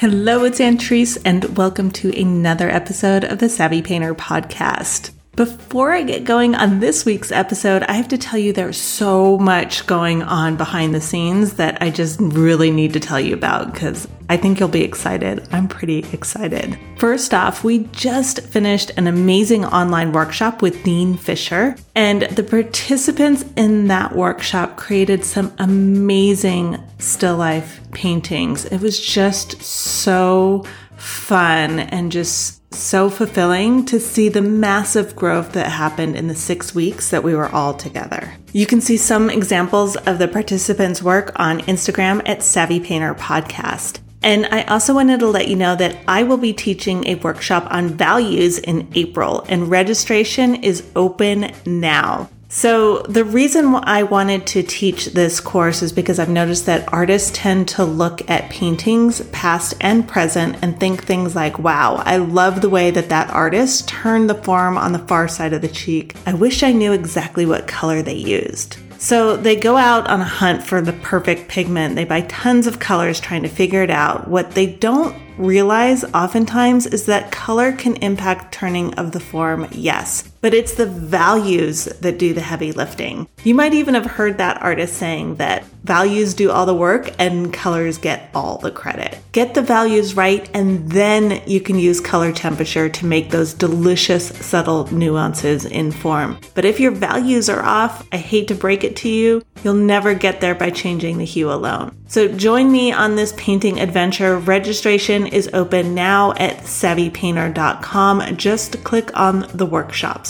Hello, it's Antrese, and welcome to another episode of the Savvy Painter podcast. Before I get going on this week's episode, I have to tell you there's so much going on behind the scenes that I just really need to tell you about because I think you'll be excited. I'm pretty excited. First off, we just finished an amazing online workshop with Dean Fisher, and the participants in that workshop created some amazing still life paintings. It was just so fun and just so fulfilling to see the massive growth that happened in the six weeks that we were all together. You can see some examples of the participants' work on Instagram at Savvy Painter Podcast. And I also wanted to let you know that I will be teaching a workshop on values in April, and registration is open now. So, the reason I wanted to teach this course is because I've noticed that artists tend to look at paintings, past and present, and think things like, wow, I love the way that that artist turned the form on the far side of the cheek. I wish I knew exactly what color they used. So they go out on a hunt for the perfect pigment. They buy tons of colors trying to figure it out. What they don't realize oftentimes is that color can impact turning of the form, yes, but it's the values that do the heavy lifting. You might even have heard that artist saying that values do all the work and colors get all the credit. Get the values right, and then you can use color temperature to make those delicious, subtle nuances in form. But if your values are off, I hate to break it to you, you'll never get there by changing the hue alone. So join me on this painting adventure. Registration is open now at savvypainter.com. Just click on the workshops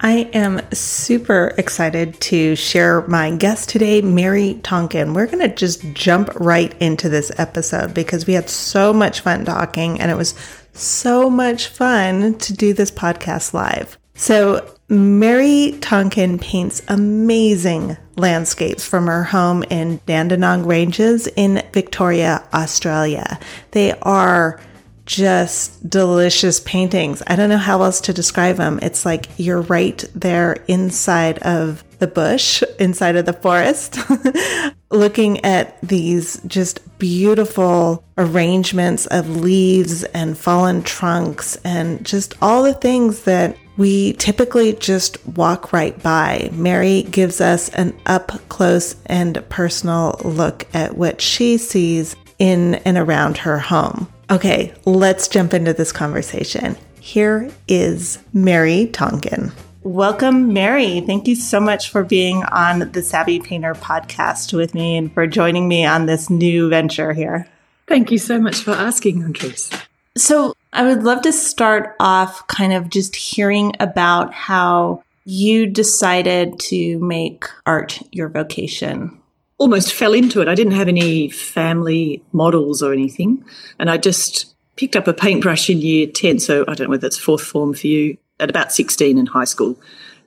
I am super excited to share my guest today, Mary Tonkin. We're going to just jump right into this episode because we had so much fun talking and it was so much fun to do this podcast live. So, Mary Tonkin paints amazing landscapes from her home in Dandenong Ranges in Victoria, Australia. They are just delicious paintings. I don't know how else to describe them. It's like you're right there inside of the bush, inside of the forest, looking at these just beautiful arrangements of leaves and fallen trunks and just all the things that we typically just walk right by. Mary gives us an up close and personal look at what she sees in and around her home. Okay, let's jump into this conversation. Here is Mary Tonkin. Welcome, Mary. Thank you so much for being on the Savvy Painter podcast with me and for joining me on this new venture here. Thank you so much for asking, Antrese. So, I would love to start off kind of just hearing about how you decided to make art your vocation. Almost fell into it. I didn't have any family models or anything. And I just picked up a paintbrush in year 10. So I don't know whether it's fourth form for you, at about 16 in high school.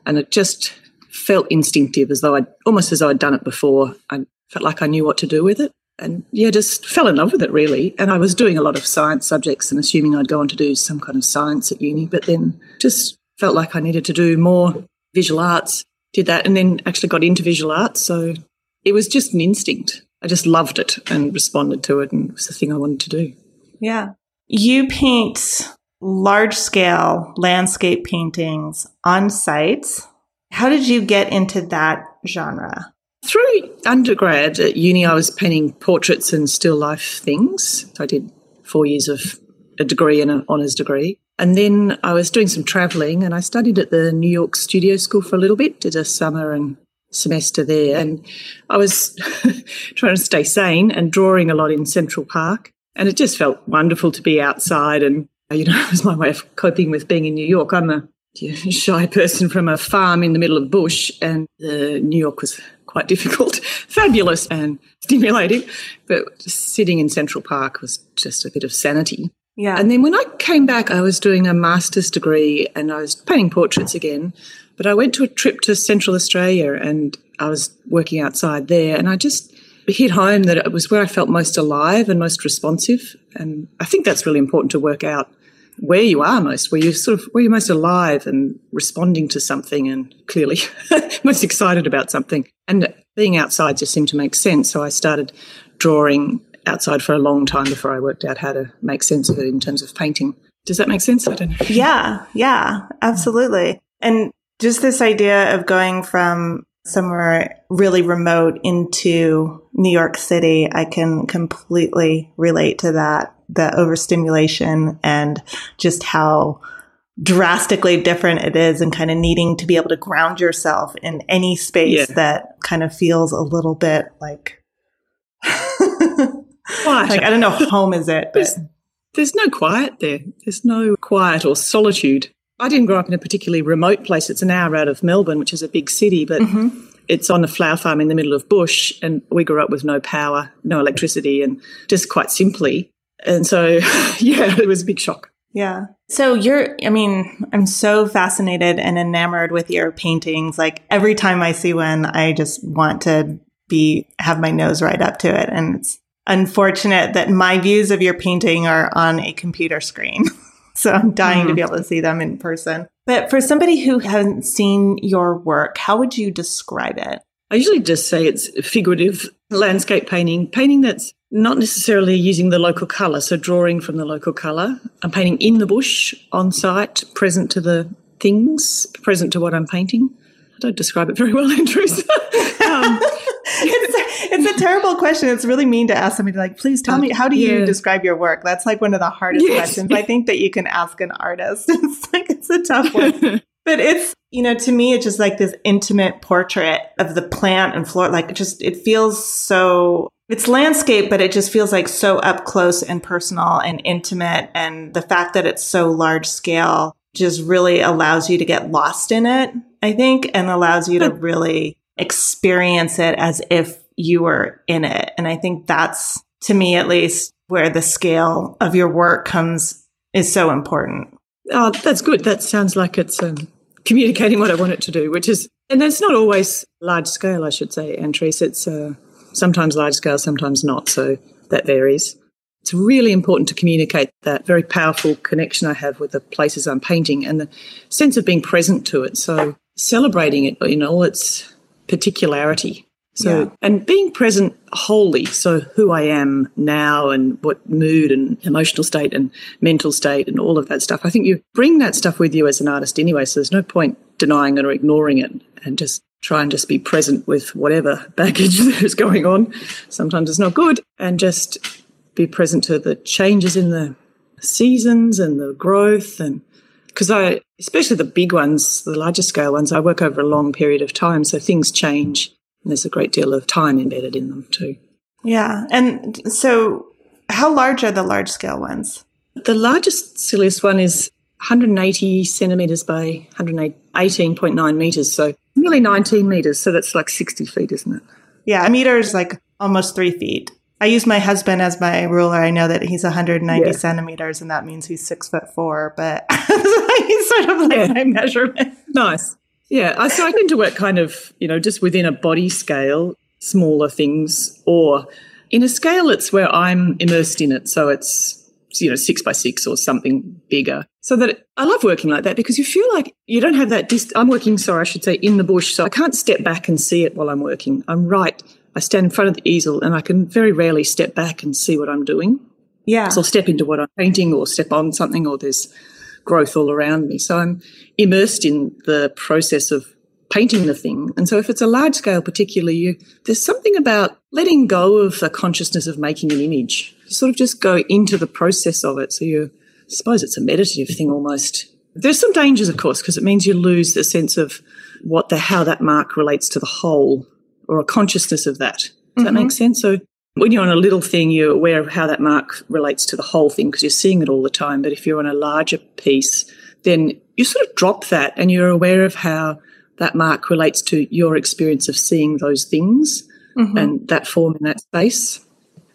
And it just felt instinctive as though I'd almost as though I'd done it before. I felt like I knew what to do with it and yeah, just fell in love with it really. And I was doing a lot of science subjects and assuming I'd go on to do some kind of science at uni, but then just felt like I needed to do more visual arts, did that, and then actually got into visual arts. So it was just an instinct. I just loved it and responded to it, and it was the thing I wanted to do. Yeah. You paint large scale landscape paintings on sites. How did you get into that genre? Through undergrad at uni, I was painting portraits and still life things. I did four years of a degree and an honours degree. And then I was doing some travelling and I studied at the New York Studio School for a little bit, did a summer and semester there. And I was trying to stay sane and drawing a lot in Central Park. And it just felt wonderful to be outside. And, you know, it was my way of coping with being in New York. I'm a shy person from a farm in the middle of bush, and uh, New York was quite difficult, fabulous and stimulating. But sitting in Central Park was just a bit of sanity. Yeah. And then when I came back, I was doing a master's degree and I was painting portraits again. But I went to a trip to Central Australia and I was working outside there. And I just hit home that it was where I felt most alive and most responsive. And I think that's really important to work out where you are most, where you're sort of where you're most alive and responding to something and clearly most excited about something. And being outside just seemed to make sense. So I started drawing outside for a long time before I worked out how to make sense of it in terms of painting. Does that make sense? I don't know. Yeah, yeah, absolutely. And just this idea of going from somewhere really remote into New York City, I can completely relate to that. The overstimulation and just how drastically different it is and kind of needing to be able to ground yourself in any space yeah. that kind of feels a little bit like like I don't know home is it there's, there's no quiet there there's no quiet or solitude I didn't grow up in a particularly remote place it's an hour out of Melbourne which is a big city but mm-hmm. it's on a flower farm in the middle of bush and we grew up with no power no electricity and just quite simply and so yeah it was a big shock yeah. So you're, I mean, I'm so fascinated and enamored with your paintings. Like every time I see one, I just want to be, have my nose right up to it. And it's unfortunate that my views of your painting are on a computer screen. so I'm dying mm. to be able to see them in person. But for somebody who hasn't seen your work, how would you describe it? I usually just say it's figurative landscape painting, painting that's not necessarily using the local colour, so drawing from the local colour. I'm painting in the bush, on site, present to the things, present to what I'm painting. I don't describe it very well, Antrese. um, it's, it's a terrible question. It's really mean to ask somebody like, please tell oh, me, how do you yeah. describe your work? That's like one of the hardest yes. questions I think that you can ask an artist. It's like, it's a tough one. But it's, you know, to me, it's just like this intimate portrait of the plant and floor. Like, it just, it feels so, it's landscape, but it just feels like so up close and personal and intimate. And the fact that it's so large scale just really allows you to get lost in it, I think, and allows you to really experience it as if you were in it. And I think that's, to me at least, where the scale of your work comes is so important. Oh, that's good. That sounds like it's um, communicating what I want it to do, which is, and it's not always large scale, I should say, Antrese. It's uh, sometimes large scale, sometimes not. So that varies. It's really important to communicate that very powerful connection I have with the places I'm painting and the sense of being present to it. So celebrating it in all its particularity so, yeah. and being present wholly, so who I am now and what mood and emotional state and mental state and all of that stuff. I think you bring that stuff with you as an artist anyway, so there's no point denying it or ignoring it and just try and just be present with whatever baggage that is going on. Sometimes it's not good and just be present to the changes in the seasons and the growth and because I, especially the big ones, the larger scale ones, I work over a long period of time, so things change and there's a great deal of time embedded in them too. Yeah. And so, how large are the large scale ones? The largest, silliest one is 180 centimetres by 118.9 metres. So, nearly 19 metres. So, that's like 60 feet, isn't it? Yeah. A metre is like almost three feet. I use my husband as my ruler. I know that he's 190 yeah. centimeters, and that means he's six foot four, but he's sort of like yeah. my measurement. Nice. Yeah, I, so I tend to work kind of, you know, just within a body scale, smaller things, or in a scale it's where I'm immersed in it. So it's, you know, six by six or something bigger. So that it, I love working like that because you feel like you don't have that. Dist- I'm working, sorry, I should say, in the bush. So I can't step back and see it while I'm working. I'm right. I stand in front of the easel and I can very rarely step back and see what I'm doing. Yeah. So I'll step into what I'm painting or step on something or there's growth all around me. So I'm immersed in the process of painting the thing. And so if it's a large scale, particularly, you, there's something about letting go of the consciousness of making an image. You sort of just go into the process of it. So you, I suppose it's a meditative thing almost. There's some dangers, of course, because it means you lose the sense of what the, how that mark relates to the whole or a consciousness of that. Does mm-hmm. that make sense? So when you're on a little thing, you're aware of how that mark relates to the whole thing because you're seeing it all the time. But if you're on a larger piece, then you sort of drop that and you're aware of how that mark relates to your experience of seeing those things mm-hmm. and that form in that space.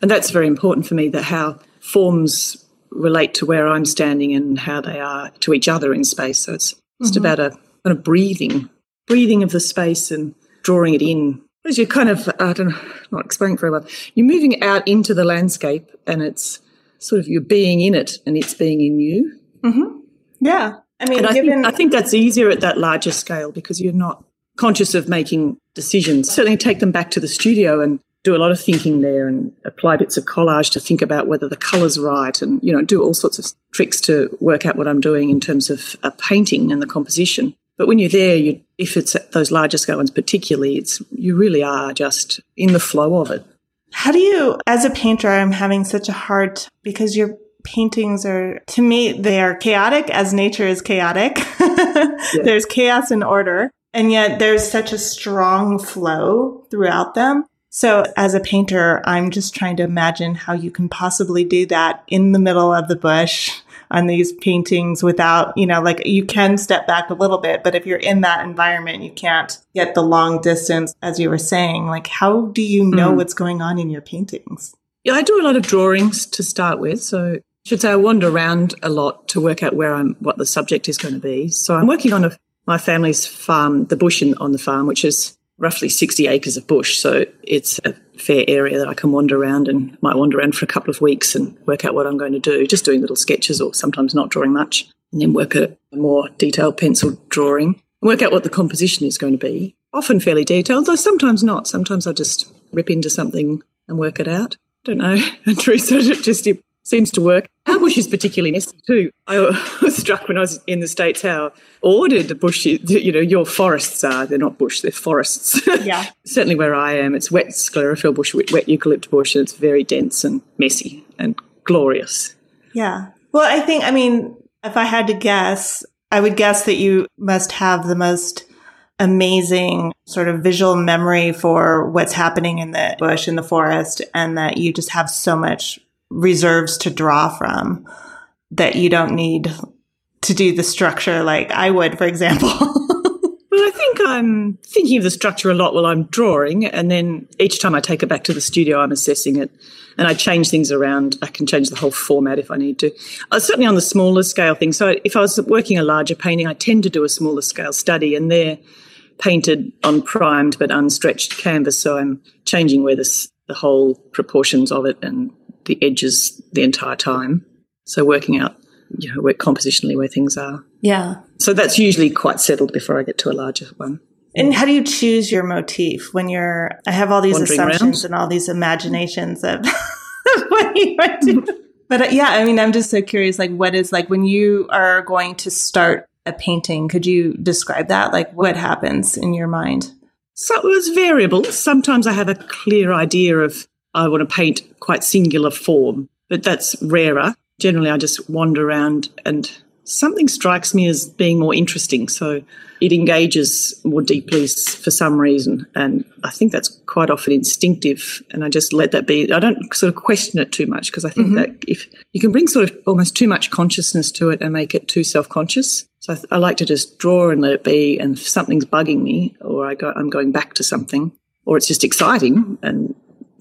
And that's very important for me that how forms relate to where I'm standing and how they are to each other in space. So it's just mm-hmm. about a kind of breathing, breathing of the space and drawing it in as you're kind of, I don't know, not explaining very well. You're moving out into the landscape and it's sort of you're being in it and it's being in you. Mm-hmm. Yeah. I mean, I, given- think, I think that's easier at that larger scale because you're not conscious of making decisions. Certainly take them back to the studio and do a lot of thinking there and apply bits of collage to think about whether the colour's right and, you know, do all sorts of tricks to work out what I'm doing in terms of a painting and the composition. But when you're there, you, if it's those larger scale ones particularly, it's you really are just in the flow of it. How do you, as a painter, I'm having such a hard because your paintings are, to me, they are chaotic as nature is chaotic. yeah. There's chaos and order, and yet there's such a strong flow throughout them. So as a painter, I'm just trying to imagine how you can possibly do that in the middle of the bush on these paintings without, you know, like you can step back a little bit, but if you're in that environment, you can't get the long distance, as you were saying. Like, how do you know mm. what's going on in your paintings? Yeah, I do a lot of drawings to start with. So I should say I wander around a lot to work out where I'm, what the subject is going to be. So I'm working on a, my family's farm, the bush in, on the farm, which is roughly 60 acres of bush. So it's a fair area that I can wander around and might wander around for a couple of weeks and work out what I'm going to do, just doing little sketches or sometimes not drawing much, and then work a, a more detailed pencil drawing work out what the composition is going to be. Often fairly detailed, though sometimes not. Sometimes I just rip into something and work it out. Don't know. Antrese it just seems to work. Our bush is particularly messy too. I was struck when I was in the States how ordered the bush, you know, your forests are. They're not bush, they're forests. Yeah. Certainly where I am, it's wet sclerophyll bush, wet eucalypt bush, and it's very dense and messy and glorious. Yeah. Well, I think, I mean, if I had to guess, I would guess that you must have the most amazing sort of visual memory for what's happening in the bush in the forest and that you just have so much reserves to draw from that you don't need to do the structure like I would, for example. well, I think I'm thinking of the structure a lot while I'm drawing, and then each time I take it back to the studio, I'm assessing it, and I change things around. I can change the whole format if I need to. Uh, certainly on the smaller scale thing. So if I was working a larger painting, I tend to do a smaller scale study, and they're painted on primed but unstretched canvas. So I'm changing where this, the whole proportions of it and the edges the entire time. So working out, you know, where compositionally where things are. Yeah. So that's usually quite settled before I get to a larger one. And how do you choose your motif when you're? I have all these Wandering assumptions around. and all these imaginations of what you might do. But uh, yeah, I mean, I'm just so curious. Like, what is like when you are going to start a painting? Could you describe that? Like, what happens in your mind? So it was variable. Sometimes I have a clear idea of I want to paint quite singular form, but that's rarer. Generally, I just wander around and something strikes me as being more interesting. So it engages more deeply for some reason. And I think that's quite often instinctive. And I just let that be. I don't sort of question it too much because I think mm-hmm. that if you can bring sort of almost too much consciousness to it and make it too self conscious. So I, I, like to just draw and let it be. And if something's bugging me or I go, I'm going back to something or it's just exciting and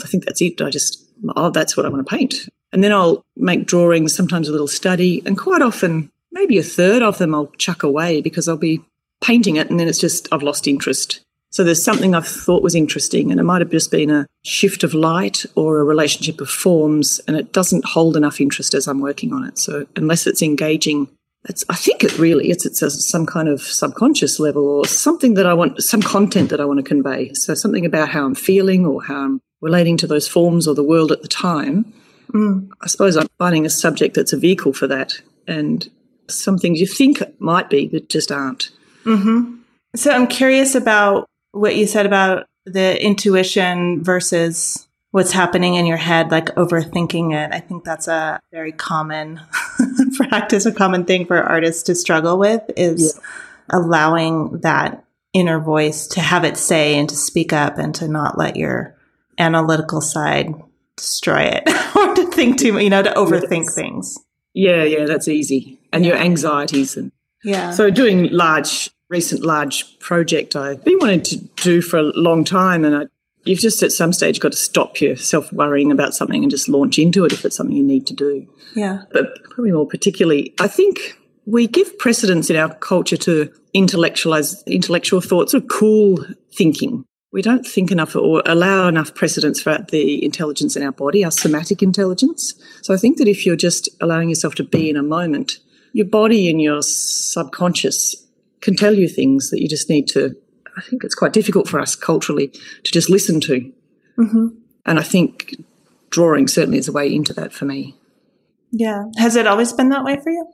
I think that's it. I just, oh, that's what I want to paint. And then I'll make drawings, sometimes a little study, and quite often, maybe a third of them I'll chuck away because I'll be painting it and then it's just, I've lost interest. So there's something I thought was interesting, and it might have just been a shift of light or a relationship of forms, and it doesn't hold enough interest as I'm working on it. So unless it's engaging, it's, I think it really it's it's a, some kind of subconscious level or something that I want, some content that I want to convey. So something about how I'm feeling or how I'm relating to those forms or the world at the time, mm. I suppose I'm finding a subject that's a vehicle for that. And some things you think might be that just aren't. Mm-hmm. So I'm curious about what you said about the intuition versus what's happening in your head, like overthinking it. I think that's a very common practice, a common thing for artists to struggle with is yeah. allowing that inner voice to have it say and to speak up and to not let your analytical side destroy it or to think too much, you know, to overthink yes. things. Yeah, yeah, that's easy. And your anxieties and yeah. So doing large recent large project I've been wanting to do for a long time and I, you've just at some stage got to stop yourself worrying about something and just launch into it if it's something you need to do. Yeah. But probably more particularly, I think we give precedence in our culture to intellectualize intellectual thoughts or cool thinking we don't think enough or allow enough precedence for the intelligence in our body, our somatic intelligence. So I think that if you're just allowing yourself to be in a moment, your body and your subconscious can tell you things that you just need to. I think it's quite difficult for us culturally to just listen to. Mm-hmm. And I think drawing certainly is a way into that for me. Yeah. Has it always been that way for you?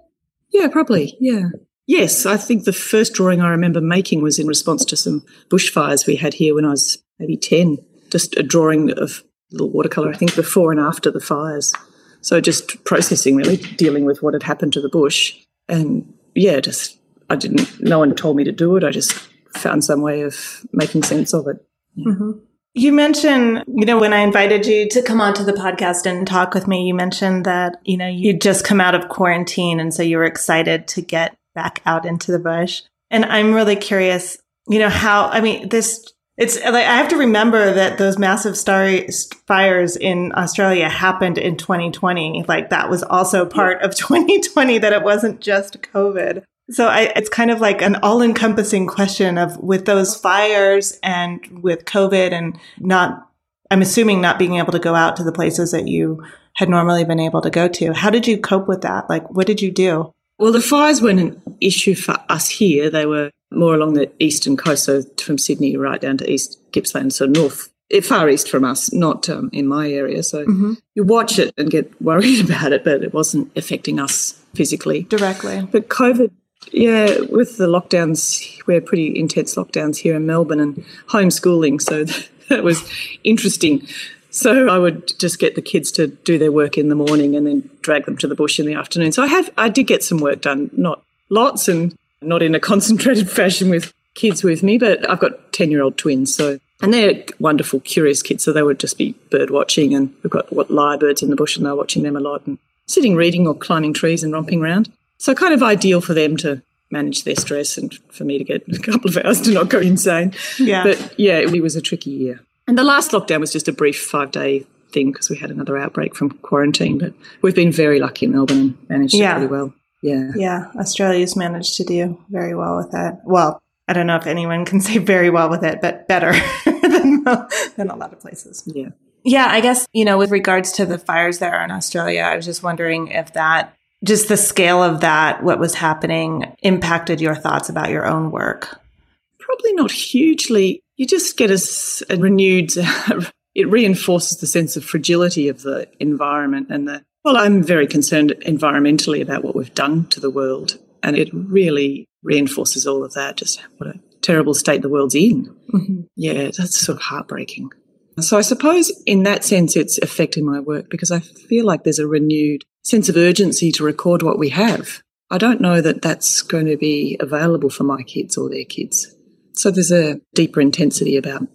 Yeah, probably. Yeah. Yes, I think the first drawing I remember making was in response to some bushfires we had here when I was maybe 10. Just a drawing of little watercolour, I think, before and after the fires. So just processing, really, dealing with what had happened to the bush. And yeah, just, I didn't, no one told me to do it. I just found some way of making sense of it. Mm-hmm. You mentioned, you know, when I invited you to come onto the podcast and talk with me, you mentioned that, you know, you'd just come out of quarantine. And so you were excited to get back out into the bush. And I'm really curious, you know, how, I mean, this, it's like, I have to remember that those massive starry fires in Australia happened in 2020. Like that was also part of 2020, that it wasn't just COVID. So I, it's kind of like an all encompassing question of with those fires and with COVID and not, I'm assuming not being able to go out to the places that you had normally been able to go to. How did you cope with that? Like, what did you do? Well, the fires weren't an issue for us here. They were more along the eastern coast, so from Sydney right down to East Gippsland, so north, eh, far east from us, not um, in my area. So mm-hmm. you watch it and get worried about it, but it wasn't affecting us physically. Directly. But COVID yeah, with the lockdowns, we're pretty intense lockdowns here in Melbourne and homeschooling, so that was interesting. So I would just get the kids to do their work in the morning and then drag them to the bush in the afternoon. So I have I did get some work done, not lots and not in a concentrated fashion with kids with me, but I've got 10-year-old twins, so and they're wonderful, curious kids. So they would just be bird watching, and we've got what lyrebirds in the bush, and they're watching them a lot, and sitting reading or climbing trees and romping around. So kind of ideal for them to manage their stress and for me to get a couple of hours to not go insane. Yeah. But yeah, it was a tricky year. And the last lockdown was just a brief five day thing because we had another outbreak from quarantine. But we've been very lucky in Melbourne and managed yeah. it really well. Yeah. Yeah. Australia's managed to do very well with that. Well, I don't know if anyone can say very well with it, but better than, than a lot of places. Yeah. Yeah, I guess, you know, with regards to the fires there in Australia, I was just wondering if that just the scale of that, what was happening, impacted your thoughts about your own work? Probably not hugely. You just get a, a renewed, it reinforces the sense of fragility of the environment and the, well, I'm very concerned environmentally about what we've done to the world. And it really reinforces all of that, just what a terrible state the world's in. Mm-hmm. Yeah, that's sort of heartbreaking. So I suppose in that sense, it's affecting my work because I feel like there's a renewed sense of urgency to record what we have. I don't know that that's going to be available for my kids or their kids. So there's a deeper intensity about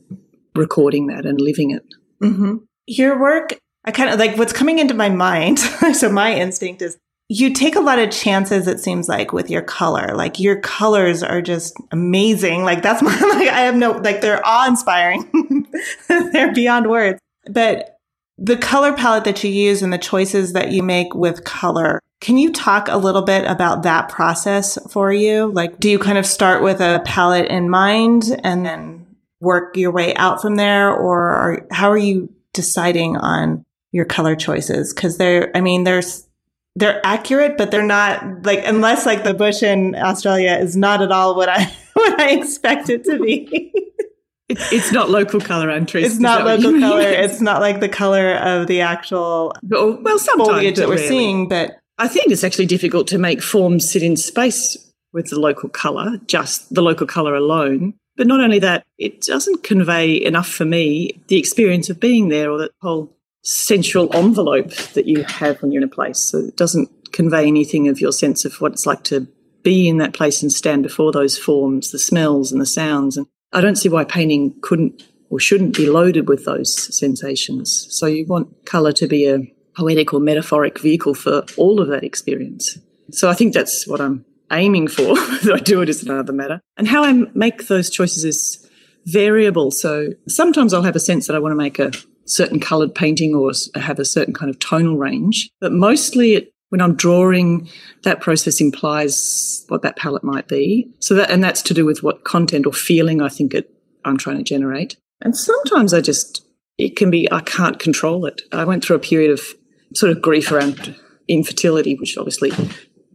recording that and living it. Mm-hmm. Your work, I kind of like what's coming into my mind. so my instinct is you take a lot of chances it seems like with your color. Like your colors are just amazing. Like that's my like i have no like they're awe-inspiring. They're beyond words. But the color palette that you use and the choices that you make with color can you talk a little bit about that process for you? Like do you kind of start with a palette in mind and then work your way out from there? Or are, how are you deciding on your color choices? Because they're i mean there's they're accurate, but they're not like unless like the bush in Australia is not at all what I what I expect it to be. it's, it's not local color Antrese. It's not local color. It's not like the color of the actual oh, well, well foliage that we're really. seeing. But I think it's actually difficult to make forms sit in space with the local color, just the local color alone. But not only that, it doesn't convey enough for me the experience of being there or that whole central envelope that you have when you're in a place. So it doesn't convey anything of your sense of what it's like to be in that place and stand before those forms, the smells and the sounds. And I don't see why painting couldn't or shouldn't be loaded with those sensations. So you want colour to be a poetic or metaphoric vehicle for all of that experience. So I think that's what I'm aiming for. I do it is another matter. And how I make those choices is variable. So sometimes I'll have a sense that I want to make a certain coloured painting or have a certain kind of tonal range. But mostly it, when I'm drawing, that process implies what that palette might be. So that, and that's to do with what content or feeling I think it, I'm trying to generate. And sometimes I just, it can be, I can't control it. I went through a period of sort of grief around infertility, which obviously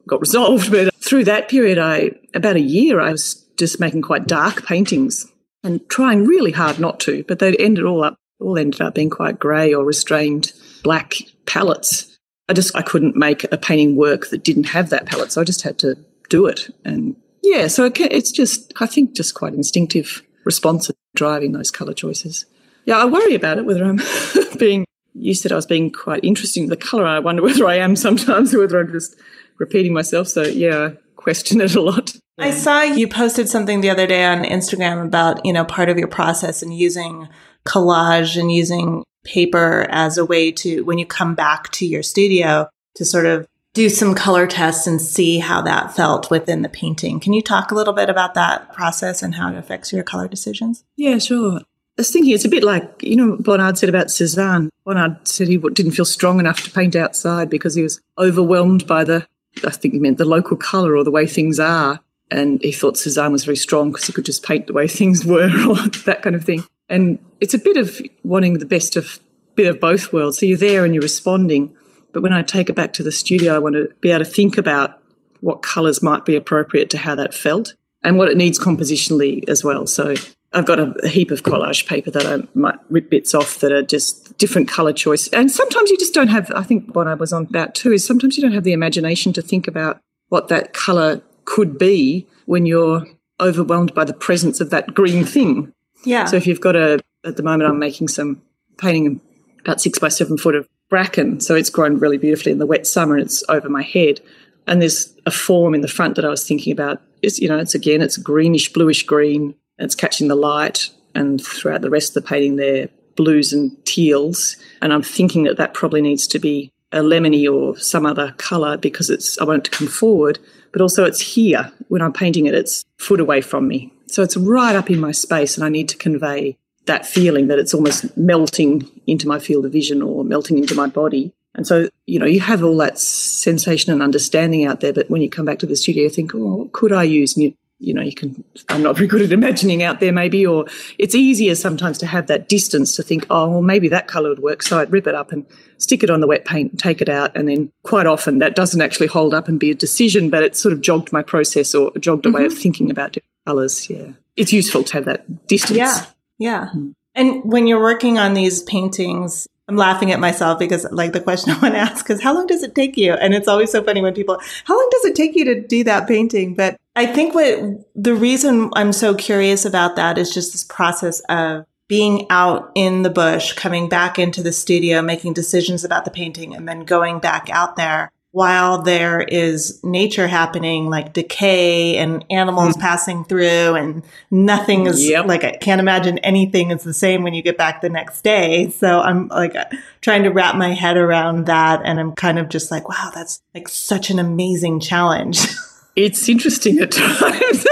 got resolved. But through that period, I, about a year, I was just making quite dark paintings and trying really hard not to, but they'd ended all up all ended up being quite grey or restrained black palettes. I just I couldn't make a painting work that didn't have that palette, so I just had to do it. And yeah, so it's just I think just quite instinctive response driving those colour choices. Yeah, I worry about it whether I'm being. You said I was being quite interesting in the colour. I wonder whether I am sometimes, or whether I'm just repeating myself. So yeah, I question it a lot. I saw you posted something the other day on Instagram about, you know, part of your process and using collage and using paper as a way to, when you come back to your studio, to sort of do some color tests and see how that felt within the painting. Can you talk a little bit about that process and how it affects your color decisions? Yeah, sure. I was thinking it's a bit like, you know, Bonnard said about Cezanne. Bonnard said he didn't feel strong enough to paint outside because he was overwhelmed by the, I think he meant the local colour or the way things are. And he thought Cezanne was very strong because he could just paint the way things were or that kind of thing. And it's a bit of wanting the best of bit of both worlds. So you're there and you're responding. But when I take it back to the studio, I want to be able to think about what colours might be appropriate to how that felt and what it needs compositionally as well. So I've got a, heap of collage paper that I might rip bits off that are just different colour choice. And sometimes you just don't have, I think what I was on about too is sometimes you don't have the imagination to think about what that colour could be when you're overwhelmed by the presence of that green thing. Yeah. So if you've got a, at the moment, I'm making some painting about six by seven foot of bracken. So it's grown really beautifully in the wet summer and it's over my head. And there's a form in the front that I was thinking about. Is you know, it's again, it's greenish, bluish green, it's catching the light. And throughout the rest of the painting, there blues and teals. And I'm thinking that that probably needs to be a lemony or some other colour because it's I want it to come forward, but also it's here when I'm painting it. It's foot away from me, so it's right up in my space, and I need to convey that feeling that it's almost melting into my field of vision or melting into my body. And so, you know, you have all that sensation and understanding out there, but when you come back to the studio, you think, oh, what could I use? And you, you know, you can, I'm not very good at imagining out there maybe, or it's easier sometimes to have that distance to think, oh, well, maybe that colour would work. So I'd rip it up and stick it on the wet paint, take it out. And then quite often that doesn't actually hold up and be a decision, but it sort of jogged my process or jogged a mm-hmm. way of thinking about different colours. Yeah. It's useful to have that distance. Yeah. Yeah. Mm. And when you're working on these paintings, I'm laughing at myself because like the question I want to ask is how long does it take you? And it's always so funny when people, how long does it take you to do that painting? But I think what the reason I'm so curious about that is just this process of being out in the bush, coming back into the studio, making decisions about the painting and then going back out there while there is nature happening, like decay and animals mm. passing through and nothing is yep. like, I can't imagine anything is the same when you get back the next day. So I'm like trying to wrap my head around that. And I'm kind of just like, wow, that's like such an amazing challenge. It's interesting at times.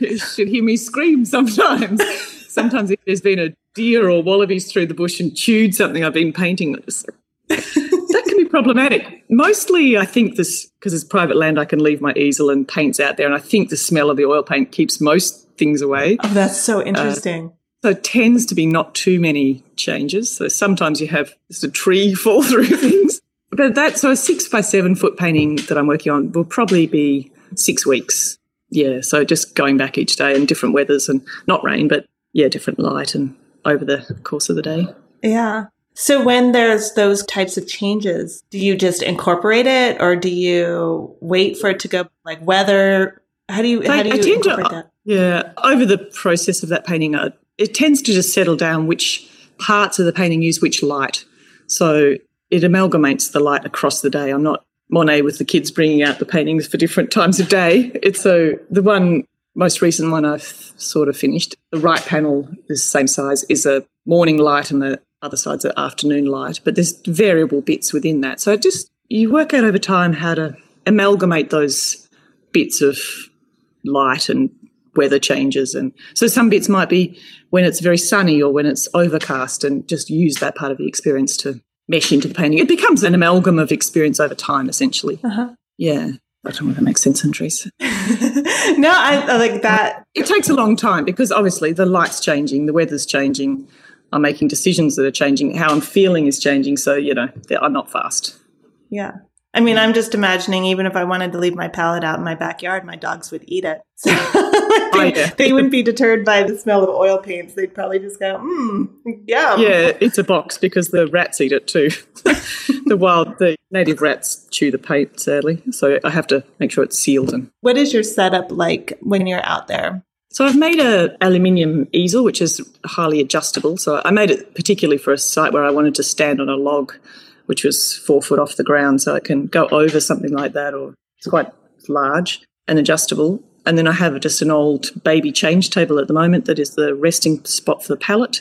you should hear me scream sometimes. sometimes if there's been a deer or wallabies through the bush and chewed something I've been painting, problematic. Mostly, I think this because it's private land, I can leave my easel and paints out there, and I think the smell of the oil paint keeps most things away. Oh, that's so interesting. Uh, so it tends to be not too many changes. So sometimes you have just a tree fall through things. But that so a six by seven foot painting that I'm working on will probably be six weeks. Yeah. So just going back each day and different weathers and not rain, but yeah, different light and over the course of the day. Yeah. So when there's those types of changes, do you just incorporate it or do you wait for it to go like weather? How do you, how do you incorporate to, that? Yeah. Over the process of that painting, uh, it tends to just settle down which parts of the painting use which light. So it amalgamates the light across the day. I'm not Monet with the kids bringing out the paintings for different times of day. It's so the one most recent one I've sort of finished. The right panel is the same size, is a morning light and the other side's are afternoon light, but there's variable bits within that. So just you work out over time how to amalgamate those bits of light and weather changes. And so some bits might be when it's very sunny or when it's overcast and just use that part of the experience to mesh into the painting. It becomes an amalgam of experience over time, essentially. Uh-huh. Yeah. I don't know if that makes sense, Antrese. no, I, I like that. It takes a long time because obviously the light's changing, the weather's changing, I'm making decisions that are changing. How I'm feeling is changing. So, you know, I'm not fast. Yeah. I mean, I'm just imagining even if I wanted to leave my palette out in my backyard, my dogs would eat it. So. they, oh, they, wouldn't be deterred by the smell of oil paints. They'd probably just go, hmm, yeah. Yeah, it's a box because the rats eat it too. the wild, the native rats chew the paint, sadly. So I have to make sure it's sealed. And what is your setup like when you're out there? So I've made a aluminium easel, which is highly adjustable. So I made it particularly for a site where I wanted to stand on a log, which was four foot off the ground, so I can go over something like that, or it's quite large and adjustable. And then I have just an old baby change table at the moment that is the resting spot for the palette,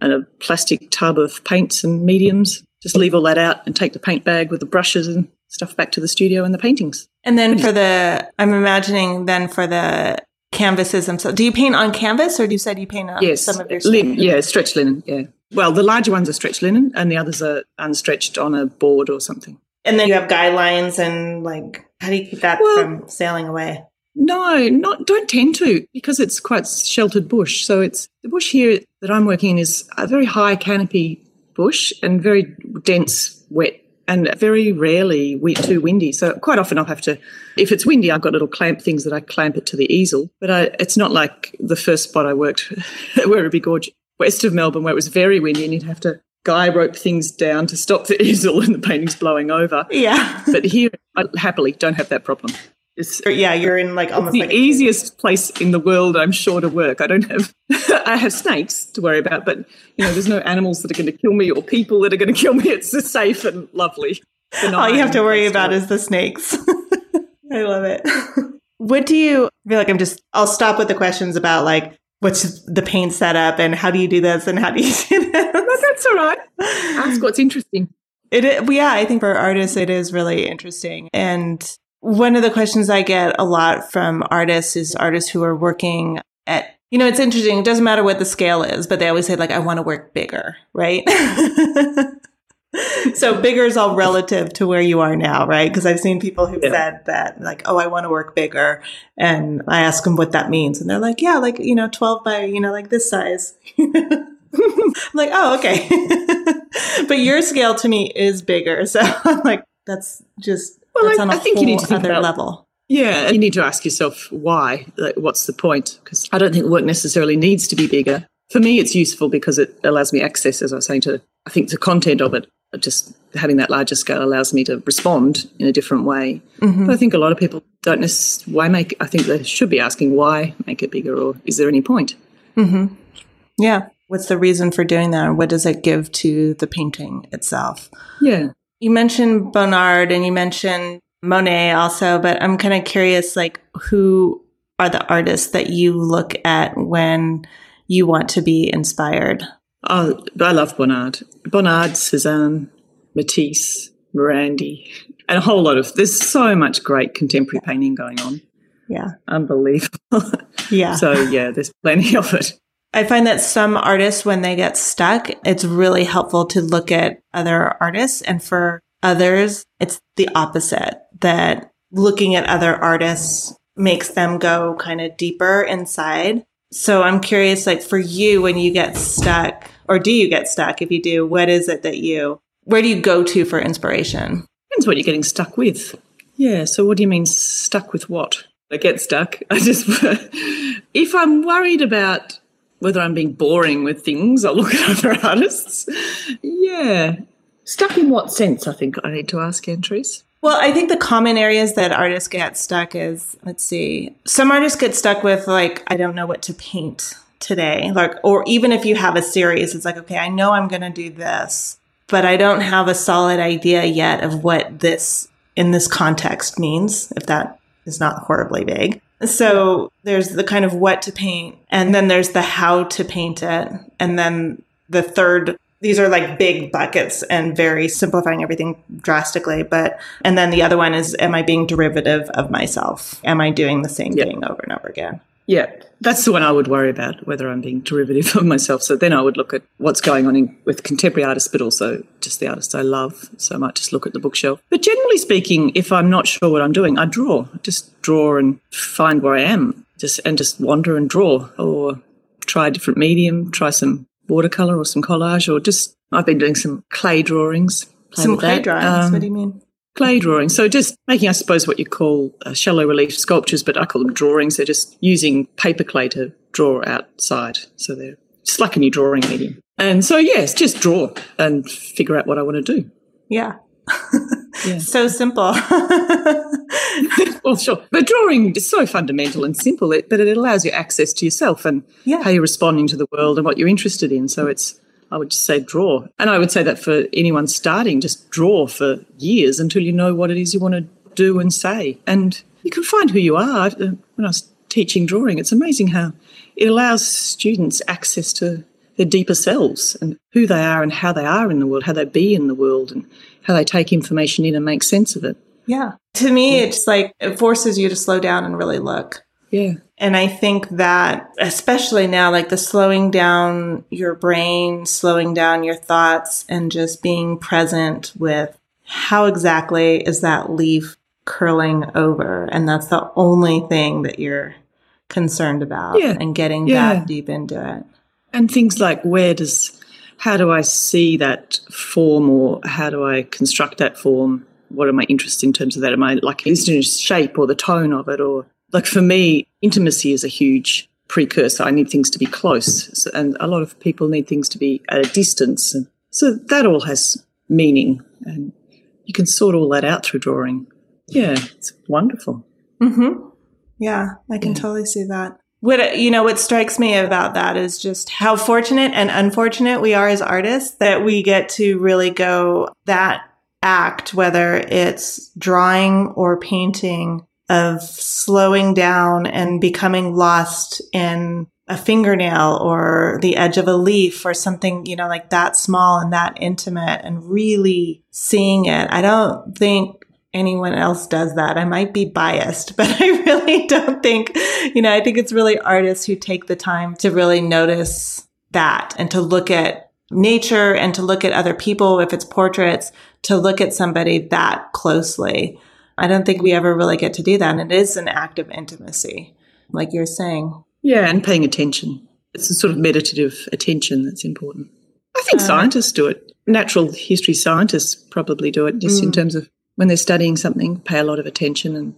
and a plastic tub of paints and mediums. Just leave all that out and take the paint bag with the brushes and stuff back to the studio and the paintings. And then for the, I'm imagining then for the canvases themselves. Do you paint on canvas or do you said you paint on yes, some of your lin- Yeah, stretched linen. Yeah. Well, the larger ones are stretched linen and the others are unstretched on a board or something. And then you have guidelines and like, how do you keep that well, from sailing away? No, not don't tend to because it's quite sheltered bush. So it's the bush here that I'm working in is a very high canopy bush and very dense, wet and very rarely we too windy. So quite often I'll have to, if it's windy, I've got little clamp things that I clamp it to the easel. But I, it's not like the first spot I worked at Werribee Gorge, west of Melbourne, where it was very windy and you'd have to guy rope things down to stop the easel and the painting's blowing over. Yeah. but here, I happily don't have that problem. It's, yeah, you're in like almost the like easiest place in the world, I'm sure, to work. I don't have, I have snakes to worry about, but you know, there's no animals that are going to kill me or people that are going to kill me. It's just safe and lovely. All you have to worry about is the snakes. I love it. What do you I feel like? I'm just. I'll stop with the questions about like what's the paint setup and how do you do this and how do you do this. That's all right. Ask what's interesting. It, yeah, I think for artists, it is really interesting. And one of the questions I get a lot from artists is artists who are working at, you know, it's interesting. It doesn't matter what the scale is, but they always say, like, I want to work bigger, right? so bigger is all relative to where you are now, right? Because I've seen people who've yeah. said that, like, oh, I want to work bigger. And I ask them what that means. And they're like, yeah, like, you know, 12 by, you know, like this size. I'm like, oh, okay. but your scale to me is bigger. So I'm like, that's just well, I, on a I think you need to think about, level. Yeah, you need to ask yourself why. Like, what's the point? Because I don't think work necessarily needs to be bigger. For me, it's useful because it allows me access, as I was saying, to I think the content of it. Just having that larger scale allows me to respond in a different way. Mm-hmm. But I think a lot of people don't necessarily why make. I think they should be asking why make it bigger, or is there any point? Mm-hmm. Yeah. What's the reason for doing that? And what does it give to the painting itself? Yeah. You mentioned Bonnard and you mentioned Monet also, but I'm kind of curious like who are the artists that you look at when you want to be inspired? Oh, I love Bonnard. Bonnard, Cezanne, Matisse, Morandi, and a whole lot of there's so much great contemporary painting going on. Yeah. Unbelievable. Yeah. so yeah, there's plenty of it. I find that some artists, when they get stuck, it's really helpful to look at other artists. And for others, it's the opposite that looking at other artists makes them go kind of deeper inside. So I'm curious, like for you, when you get stuck, or do you get stuck? If you do, what is it that you, where do you go to for inspiration? Depends what you're getting stuck with. Yeah. So what do you mean stuck with what? I get stuck. I just, if I'm worried about whether I'm being boring with things, I'll look at other artists. Yeah. Stuck in what sense, I think I need to ask Antrese. Well, I think the common areas that artists get stuck is, let's see, some artists get stuck with like, I don't know what to paint today. Like, or even if you have a series, it's like, okay, I know I'm going to do this, but I don't have a solid idea yet of what this in this context means, if that is not horribly vague. So there's the kind of what to paint, and then there's the how to paint it. And then the third, these are like big buckets and very simplifying everything drastically. But, and then the other one is, am I being derivative of myself? Am I doing the same yep. thing over and over again? Yeah, that's the one I would worry about, whether I'm being derivative of myself. So then I would look at what's going on in, with contemporary artists, but also just the artists I love. So I might just look at the bookshelf. But generally speaking, if I'm not sure what I'm doing, I draw. Just draw and find where I am, just and just wander and draw, or try a different medium, try some watercolor or some collage, or just I've been doing some clay drawings. Some clay that. drawings. Um, what do you mean? Clay drawing. So just making, I suppose, what you call uh, shallow relief sculptures, but I call them drawings. They're just using paper clay to draw outside. So they're just like a new drawing medium. And so, yes, just draw and figure out what I want to do. Yeah. yeah. so simple. well, sure. But drawing is so fundamental and simple, but it allows you access to yourself and yeah. how you're responding to the world and what you're interested in. So it's I would just say draw. And I would say that for anyone starting, just draw for years until you know what it is you want to do and say. And you can find who you are. Uh, when I was teaching drawing, it's amazing how it allows students access to their deeper selves and who they are and how they are in the world, how they be in the world, and how they take information in and make sense of it. Yeah. To me, it's like it forces you to slow down and really look. Yeah. And I think that, especially now, like the slowing down your brain, slowing down your thoughts, and just being present with how exactly is that leaf curling over? And that's the only thing that you're concerned about yeah. and getting yeah. that deep into it. And things like where does, how do I see that form or how do I construct that form? What are my interests in terms of that? Am I like listening to shape or the tone of it or like for me, intimacy is a huge precursor. I need things to be close, and a lot of people need things to be at a distance. And so that all has meaning, and you can sort all that out through drawing. Yeah, it's wonderful. Mm-hmm. Yeah, I can yeah. totally see that. What you know, what strikes me about that is just how fortunate and unfortunate we are as artists that we get to really go that act, whether it's drawing or painting, of slowing down and becoming lost in a fingernail or the edge of a leaf or something, you know, like that small and that intimate and really seeing it. I don't think anyone else does that. I might be biased, but I really don't think, you know, I think it's really artists who take the time to really notice that and to look at nature and to look at other people, if it's portraits, to look at somebody that closely. I don't think we ever really get to do that. And it is an act of intimacy, like you're saying. Yeah, and paying attention. It's a sort of meditative attention that's important. I think uh, scientists do it. Natural history scientists probably do it just mm. in terms of when they're studying something, pay a lot of attention and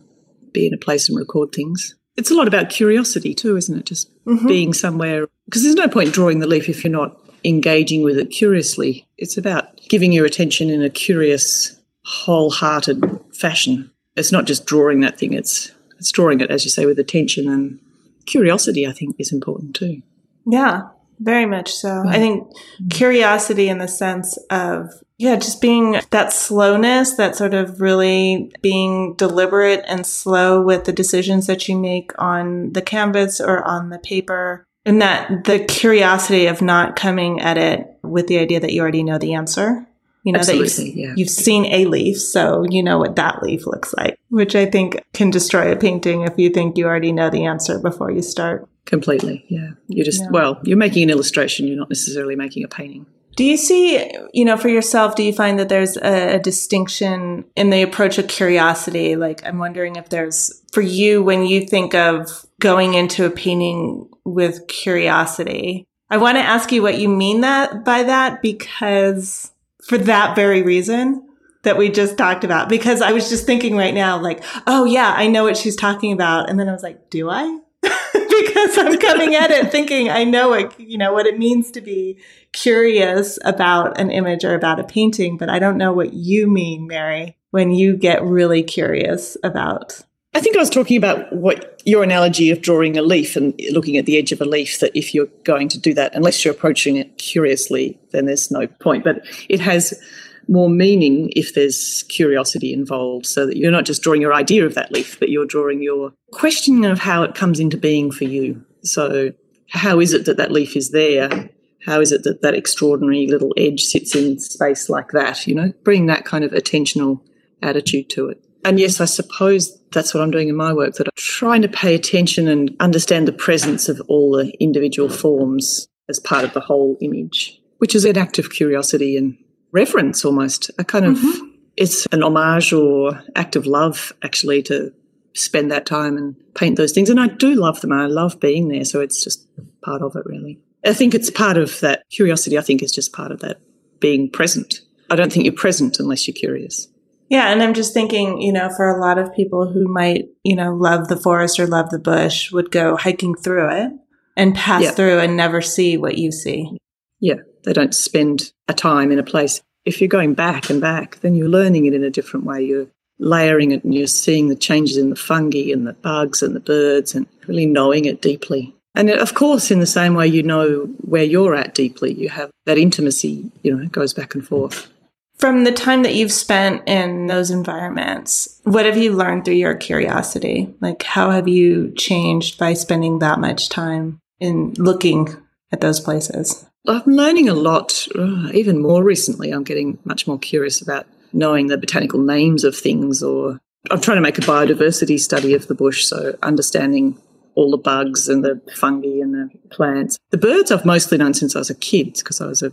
be in a place and record things. It's a lot about curiosity too, isn't it? Just mm-hmm. being somewhere. Because there's no point drawing the leaf if you're not engaging with it curiously. It's about giving your attention in a curious, wholehearted fashion it's not just drawing that thing, it's, it's drawing it, as you say, with attention and curiosity, I think, is important too. Yeah, very much so. I think curiosity in the sense of, yeah, just being that slowness, that sort of really being deliberate and slow with the decisions that you make on the canvas or on the paper. And that the curiosity of not coming at it with the idea that you already know the answer you know Absolutely, that you've, yeah. you've seen a leaf so you know what that leaf looks like which i think can destroy a painting if you think you already know the answer before you start completely yeah you're just yeah. well you're making an illustration you're not necessarily making a painting do you see you know for yourself do you find that there's a, a distinction in the approach of curiosity like i'm wondering if there's for you when you think of going into a painting with curiosity I want to ask you what you mean that by that because for that very reason that we just talked about because I was just thinking right now, like, oh yeah, I know what she's talking about. And then I was like, do I? because I'm coming at it thinking I know it, you know, what it means to be curious about an image or about a painting, but I don't know what you mean, Mary, when you get really curious about I think I was talking about what your analogy of drawing a leaf and looking at the edge of a leaf, that if you're going to do that, unless you're approaching it curiously, then there's no point. But it has more meaning if there's curiosity involved, so that you're not just drawing your idea of that leaf, but you're drawing your questioning of how it comes into being for you. So, how is it that that leaf is there? How is it that that extraordinary little edge sits in space like that? You know, bring that kind of attentional attitude to it. And yes, I suppose that's what I'm doing in my work, that I'm trying to pay attention and understand the presence of all the individual forms as part of the whole image, which is an act of curiosity and reverence almost. A kind of, mm-hmm. it's an homage or act of love actually to spend that time and paint those things. And I do love them. I love being there. So it's just part of it, really. I think it's part of that curiosity, I think, is just part of that being present. I don't think you're present unless you're curious. Yeah, and I'm just thinking, you know, for a lot of people who might, you know, love the forest or love the bush would go hiking through it and pass Yeah. through and never see what you see. Yeah, they don't spend a time in a place. If you're going back and back, then you're learning it in a different way. You're layering it and you're seeing the changes in the fungi and the bugs and the birds and really knowing it deeply. And of course, in the same way you know where you're at deeply, you have that intimacy, you know, it goes back and forth. From the time that you've spent in those environments, what have you learned through your curiosity? Like, how have you changed by spending that much time in looking at those places? I'm learning a lot, uh, even more recently. I'm getting much more curious about knowing the botanical names of things, or I'm trying to make a biodiversity study of the bush, so understanding all the bugs and the fungi and the plants. The birds I've mostly known since I was a kid, because I was a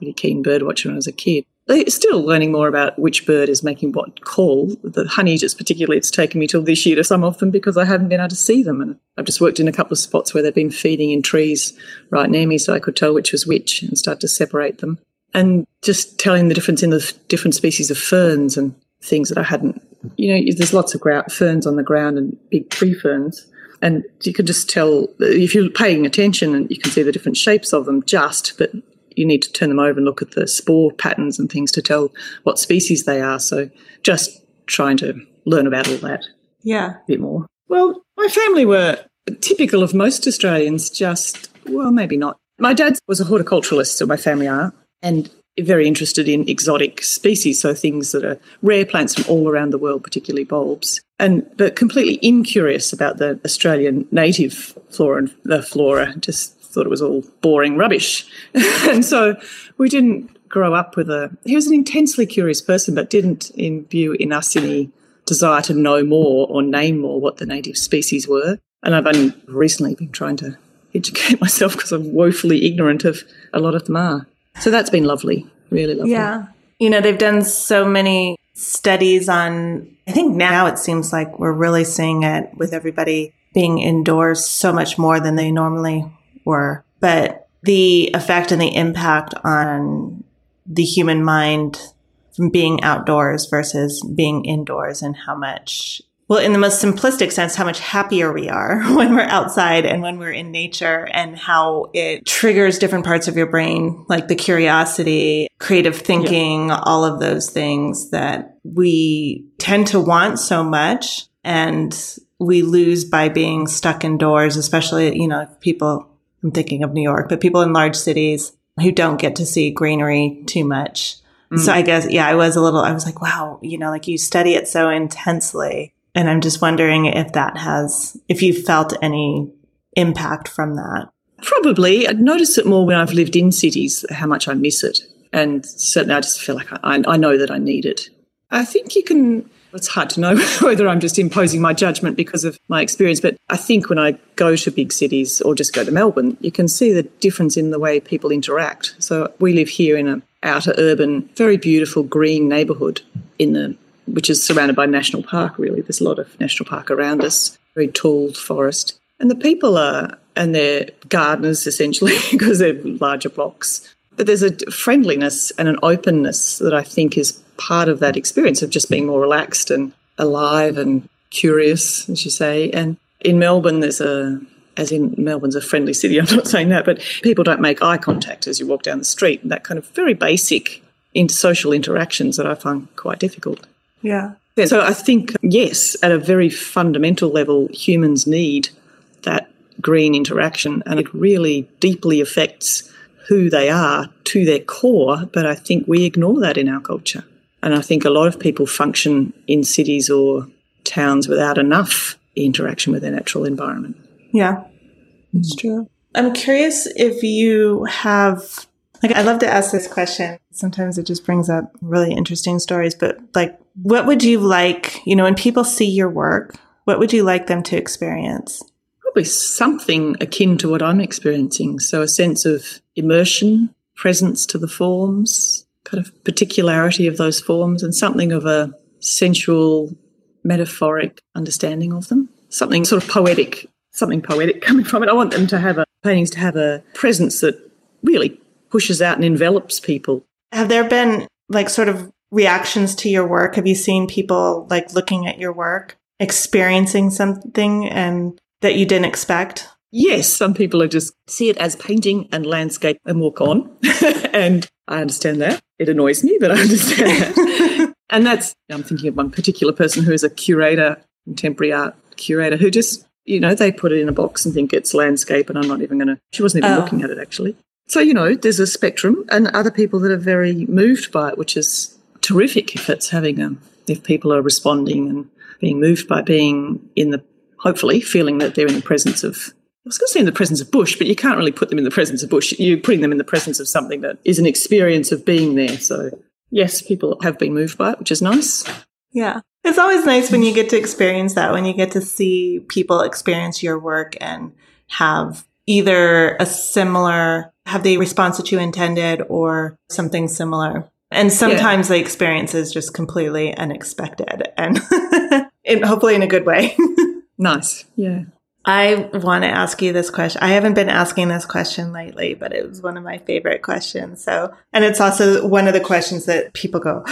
really keen bird watcher when I was a kid. They're still learning more about which bird is making what call. The honeyeaters, particularly, it's taken me till this year to some of them because I haven't been able to see them. And I've just worked in a couple of spots where they've been feeding in trees right near me so I could tell which was which and start to separate them. And just telling the difference in the different species of ferns and things that I hadn't, you know, there's lots of gra- ferns on the ground and big tree ferns. And you can just tell if you're paying attention and you can see the different shapes of them just, but you need to turn them over and look at the spore patterns and things to tell what species they are. So just trying to learn about all that Yeah. a bit more. Well, my family were typical of most Australians, just, well, maybe not. My dad was a horticulturalist, so my family are, and very interested in exotic species, so things that are rare plants from all around the world, particularly bulbs, and but completely incurious about the Australian native flora and the flora. Just thought it was all boring rubbish, and so we didn't grow up with a. He was an intensely curious person, but didn't imbue in us any desire to know more or name more what the native species were. And I've only recently been trying to educate myself because I'm woefully ignorant of a lot of them are. So that's been lovely, really lovely. Yeah. You know, they've done so many studies on, I think now it seems like we're really seeing it with everybody being indoors so much more than they normally were. But the effect and the impact on the human mind from being outdoors versus being indoors and how much well, in the most simplistic sense, how much happier we are when we're outside and when we're in nature and how it triggers different parts of your brain, like the curiosity, creative thinking, all of those things that we tend to want so much and we lose by being stuck indoors, especially, you know, people, I'm thinking of New York, but people in large cities who don't get to see greenery too much. Mm. So I guess, yeah, I was a little, I was like, wow, you know, like you study it so intensely. And I'm just wondering if that has, if you felt any impact from that. Probably. I'd noticed it more when I've lived in cities, how much I miss it. And certainly I just feel like I, I know that I need it. I think you can, it's hard to know whether I'm just imposing my judgment because of my experience, but I think when I go to big cities or just go to Melbourne, you can see the difference in the way people interact. So we live here in an outer urban, very beautiful green neighbourhood in the which is surrounded by national park really. There's a lot of national park around us, very tall forest. And the people are and they're gardeners essentially because they're larger blocks. But there's a friendliness and an openness that I think is part of that experience of just being more relaxed and alive and curious, as you say. And in Melbourne, there's a, as in Melbourne's a friendly city, I'm not saying that, but people don't make eye contact as you walk down the street. And that kind of very basic in social interactions that I find quite difficult. Yeah. Yeah, so I think, yes, at a very fundamental level, humans need that green interaction and it really deeply affects who they are to their core. But I think we ignore that in our culture. And I think a lot of people function in cities or towns without enough interaction with their natural environment. Yeah. It's true. I'm curious if you have, like, I love to ask this question. Sometimes it just brings up really interesting stories, but like, what would you like, you know, when people see your work, what would you like them to experience? Probably something akin to what I'm experiencing. So a sense of immersion, presence to the forms, kind of particularity of those forms, and something of a sensual, metaphoric understanding of them. Something sort of poetic, something poetic coming from it. I want them to have a paintings to have a presence that really pushes out and envelops people. Have there been like sort of reactions to your work? Have you seen people like looking at your work, experiencing something and that you didn't expect? Yes, some people are just see it as painting and landscape and walk on. and I understand that. It annoys me, but I understand that. and that's, I'm thinking of one particular person who is a curator, contemporary art curator, who just, you know, they put it in a box and think it's landscape and I'm not even going to, she wasn't even oh. looking at it actually. So, you know, there's a spectrum and other people that are very moved by it, which is terrific if it's having a, if people are responding and being moved by being in the, hopefully feeling that they're in the presence of I was going to say in the presence of bush, but you can't really put them in the presence of bush. You're putting them in the presence of something that is an experience of being there. So, yes, people have been moved by it, which is nice. Yeah. It's always nice when you get to experience that, when you get to see people experience your work and have either a similar, have the response that you intended or something similar. And sometimes yeah. the experience is just completely unexpected and in, hopefully in a good way. nice. Yeah. I want to ask you this question. I haven't been asking this question lately, but it was one of my favorite questions. So, and it's also one of the questions that people go,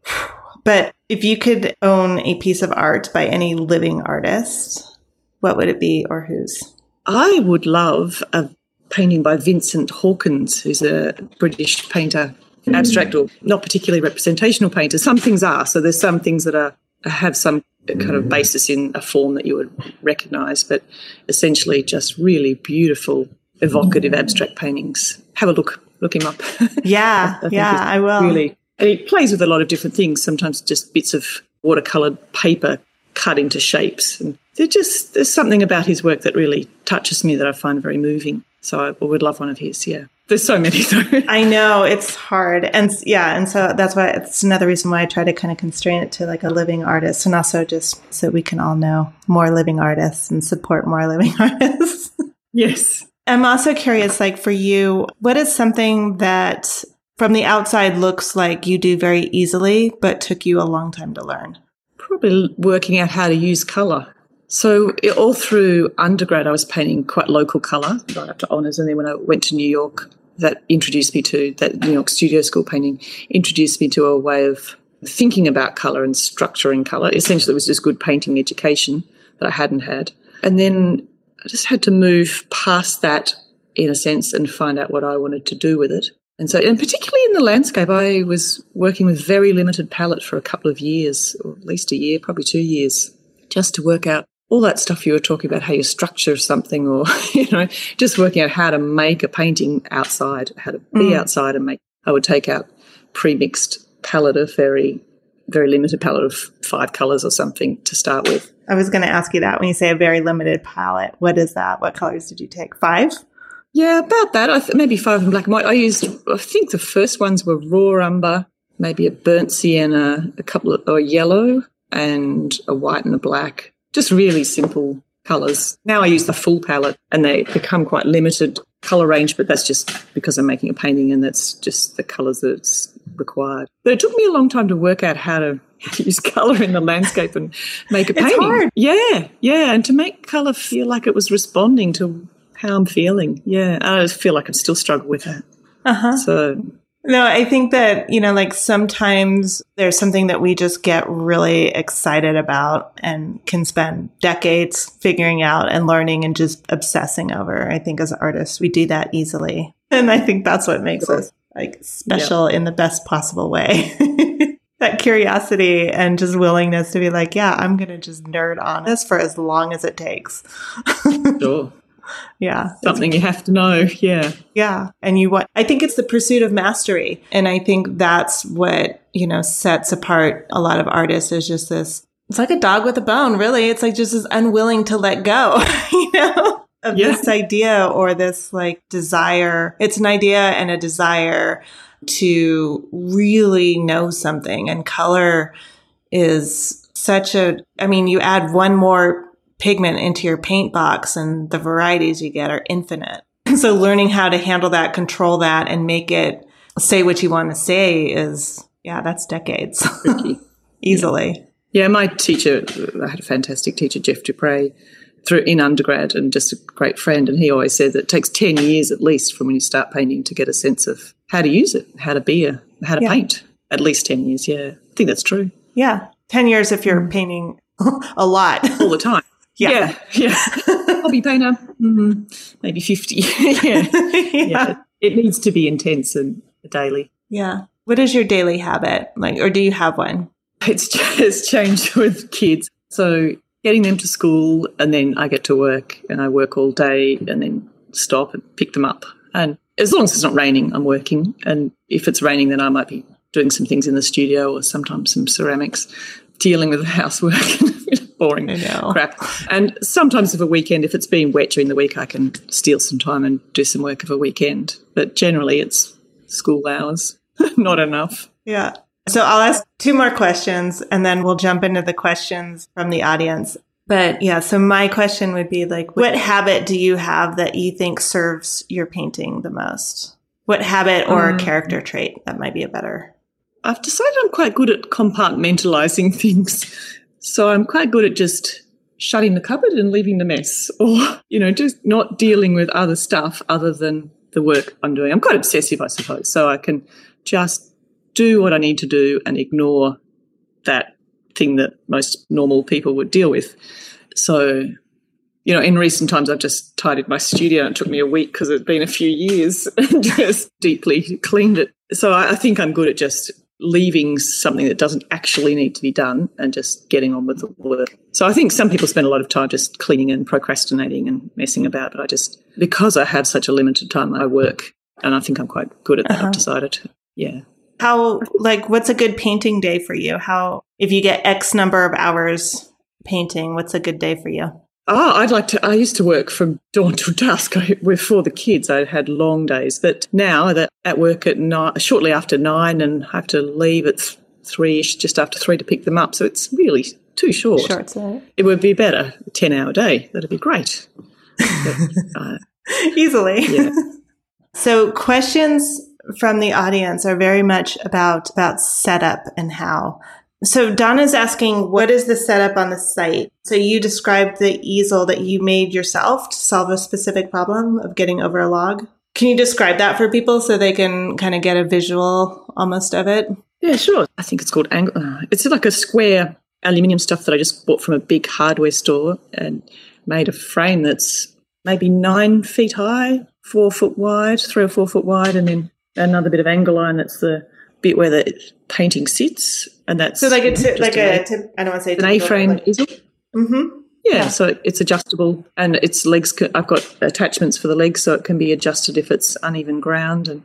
but if you could own a piece of art by any living artist, what would it be or whose? I would love a painting by Vincent Hawkins, who's a British painter, abstract mm. or not particularly representational painter. Some things are. So there's some things that are have some kind of mm-hmm. basis in a form that you would recognize, but essentially just really beautiful, evocative mm-hmm. abstract paintings. Have a look, look him up. Yeah, I yeah, I will. Really, and he plays with a lot of different things. Sometimes just bits of watercolored paper cut into shapes, and they're just there's something about his work that really touches me that I find very moving. So I would love one of his. Yeah. There's so many. I know it's hard, and yeah, and so that's why it's another reason why I try to kind of constrain it to like a living artist, and also just so we can all know more living artists and support more living artists. yes, I'm also curious, like for you, what is something that from the outside looks like you do very easily, but took you a long time to learn? Probably working out how to use color. So all through undergrad, I was painting quite local color right up to honours, and then when I went to New York, that introduced me to that New York studio school painting introduced me to a way of thinking about color and structuring color. Essentially, it was just good painting education that I hadn't had. And then I just had to move past that in a sense and find out what I wanted to do with it. And so, and particularly in the landscape, I was working with very limited palette for a couple of years, or at least a year, probably two years, just to work out all that stuff you were talking about, how you structure something, or you know, just working out how to make a painting outside, how to be mm. outside and make. I would take out pre-mixed palette of very, very limited palette of five colors or something to start with. I was going to ask you that when you say a very limited palette. What is that? What colors did you take? Five? Yeah, about that. I th- maybe five in black and white. I used. I think the first ones were raw umber, maybe a burnt sienna, a couple of a yellow, and a white and a black just really simple colors. Now I use the full palette and they become quite limited color range, but that's just because I'm making a painting and that's just the colors that's required. But it took me a long time to work out how to, use color in the landscape and make a painting. Hard. Yeah, yeah, and to make color feel like it was responding to how I'm feeling. Yeah, I feel like I'm still struggling with that. Uh-huh. So no, I think that, you know, like sometimes there's something that we just get really excited about and can spend decades figuring out and learning and just obsessing over. I think as artists, we do that easily. And I think that's what makes us like special yeah. in the best possible way. that curiosity and just willingness to be like, yeah, I'm going to just nerd on this for as long as it takes. sure yeah. Something you have to know. Yeah. Yeah. And you what I think it's the pursuit of mastery. And I think that's what, you know, sets apart a lot of artists is just this it's like a dog with a bone, really. It's like just as unwilling to let go, you know, of yeah. this idea or this like desire. It's an idea and a desire to really know something. And color is such a, I mean, you add one more pigment into your paint box and the varieties you get are infinite. So learning how to handle that, control that and make it say what you want to say is, yeah, that's decades. Easily. Yeah. yeah, my teacher, I had a fantastic teacher, Jeff Dupre, through in undergrad and just a great friend. And he always said that it takes 10 years at least from when you start painting to get a sense of how to use it, how to be a, how to yeah. paint. At least 10 years, yeah. I think that's true. Yeah. 10 years if you're mm. painting a lot. All the time. Yeah. Yeah. yeah. Hobby painter, mm, maybe 50. yeah. yeah. yeah. It needs to be intense and daily. Yeah. What is your daily habit? Like, or do you have one? It's just changed with kids. So getting them to school and then I get to work and I work all day and then stop and pick them up. And as long as it's not raining, I'm working. And if it's raining, then I might be doing some things in the studio or sometimes some ceramics, dealing with the housework boring crap. And sometimes of a weekend, if it's been wet during the week, I can steal some time and do some work of a weekend. But generally, it's school hours, not enough. Yeah. So I'll ask two more questions and then we'll jump into the questions from the audience. But yeah, so my question would be like, what habit do you have that you think serves your painting the most? What habit or um, character trait that might be a better? I've decided I'm quite good at compartmentalizing things. So I'm quite good at just shutting the cupboard and leaving the mess or, you know, just not dealing with other stuff other than the work I'm doing. I'm quite obsessive, I suppose. So I can just do what I need to do and ignore that thing that most normal people would deal with. So, you know, in recent times, I've just tidied my studio. It took me a week because it's been a few years and just deeply cleaned it. So I, I think I'm good at just leaving something that doesn't actually need to be done and just getting on with the work. So I think some people spend a lot of time just cleaning and procrastinating and messing about, but I just, because I have such a limited time, I work and I think I'm quite good at that. Uh-huh. I've decided. Yeah. How, like, what's a good painting day for you? How, if you get X number of hours painting, what's a good day for you? Oh, I'd like to. I used to work from dawn till dusk before the kids. I had long days, but now that at work at nine, shortly after nine, and have to leave at three ish, just after three to pick them up. So it's really too short. Short, so. It would be better ten hour day. That'd be great. But, uh, Easily. Yeah. so questions from the audience are very much about about setup and how so Donna's asking, what is the setup on the site? So you described the easel that you made yourself to solve a specific problem of getting over a log. Can you describe that for people so they can kind of get a visual almost of it? Yeah, sure. I think it's called angle. Uh, it's like a square aluminium stuff that I just bought from a big hardware store and made a frame that's maybe nine feet high, four foot wide, three or four foot wide, and then another bit of angle line that's the bit where the painting sits, and that's so like a t- like a, I don't want to say an A-frame like, easel. Mm-hmm. Yeah, yeah, so it's adjustable, and its legs. I've got attachments for the legs, so it can be adjusted if it's uneven ground, and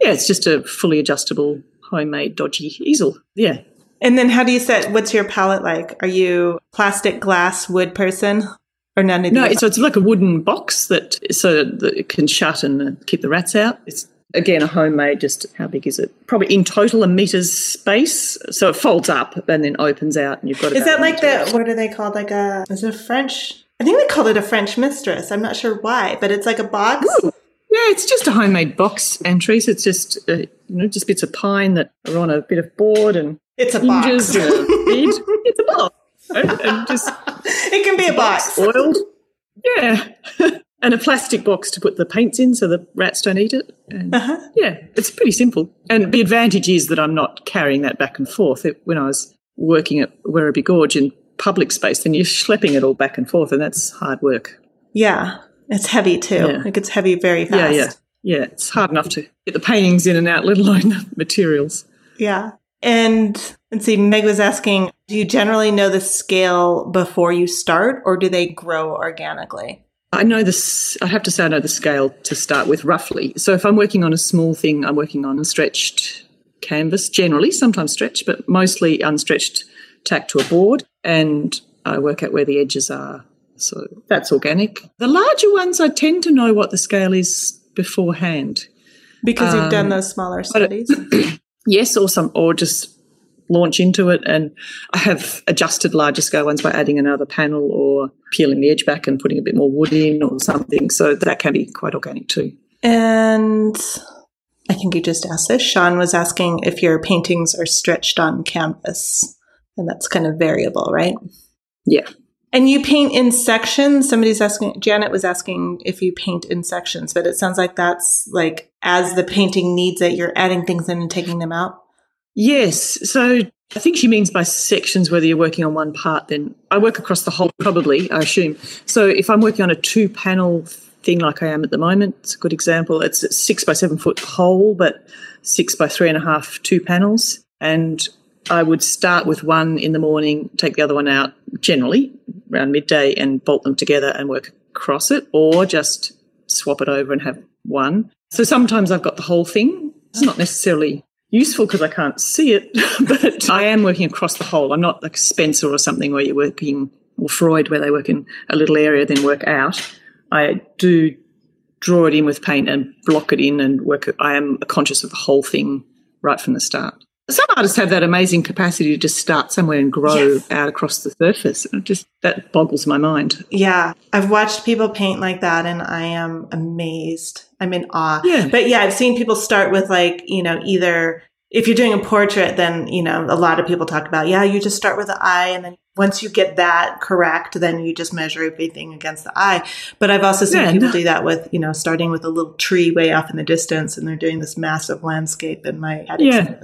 yeah, it's just a fully adjustable homemade dodgy easel. Yeah. And then, how do you set? What's your palette like? Are you plastic, glass, wood person? Or none of no, so it's like a wooden box that so that it can shut and keep the rats out. It's Again, a homemade, just how big is it? Probably in total a meter's space. So it folds up and then opens out, and you've got. Is that like the what are they called? Like a is it a French? I think they called it a French mistress. I'm not sure why, but it's like a box. Ooh. Yeah, it's just a homemade box entries. It's just uh, you know just bits of pine that are on a bit of board and it's a box. A it's a box, and, and just it can be a box oiled. Yeah. and a plastic box to put the paints in so the rats don't eat it. And uh-huh. Yeah, it's pretty simple. And the advantage is that I'm not carrying that back and forth. It, when I was working at Werribee Gorge in public space, then you're schlepping it all back and forth, and that's hard work. Yeah, it's heavy too. Yeah. Like it's heavy very fast. Yeah, yeah. Yeah, it's hard enough to get the paintings in and out, let alone the materials. Yeah. And let's see, Meg was asking, do you generally know the scale before you start or do they grow organically? I know this, I have to say, I know the scale to start with roughly. So if I'm working on a small thing, I'm working on a stretched canvas, generally, sometimes stretched, but mostly unstretched, tacked to a board, and I work out where the edges are. So that's organic. The larger ones, I tend to know what the scale is beforehand. Because you've um, done those smaller studies? yes, or some, or just launch into it. And I have adjusted larger scale ones by adding another panel or peeling the edge back and putting a bit more wood in or something. So that can be quite organic too. And I think you just asked this. Sean was asking if your paintings are stretched on canvas. And that's kind of variable, right? Yeah. And you paint in sections. Somebody's asking, Janet was asking if you paint in sections, but it sounds like that's like as the painting needs it, you're adding things in and taking them out. Yes. So I think she means by sections whether you're working on one part, then I work across the whole, probably, I assume. So if I'm working on a two panel thing like I am at the moment, it's a good example. It's a six by seven foot hole, but six by three and a half, two panels. And I would start with one in the morning, take the other one out generally around midday and bolt them together and work across it, or just swap it over and have one. So sometimes I've got the whole thing. It's not necessarily useful because I can't see it, but I am working across the whole. I'm not like Spencer or something where you're working, or Freud where they work in a little area, then work out. I do draw it in with paint and block it in and work. I am conscious of the whole thing right from the start. Some artists have that amazing capacity to just start somewhere and grow yes. out across the surface. It just that boggles my mind. Yeah, I've watched people paint like that, and I am amazed. I'm in awe. Yeah. But yeah, I've seen people start with like you know either if you're doing a portrait, then you know a lot of people talk about yeah, you just start with the eye, and then once you get that correct, then you just measure everything against the eye. But I've also seen yeah, people no. do that with, you know, starting with a little tree way off in the distance and they're doing this massive landscape in my head yeah.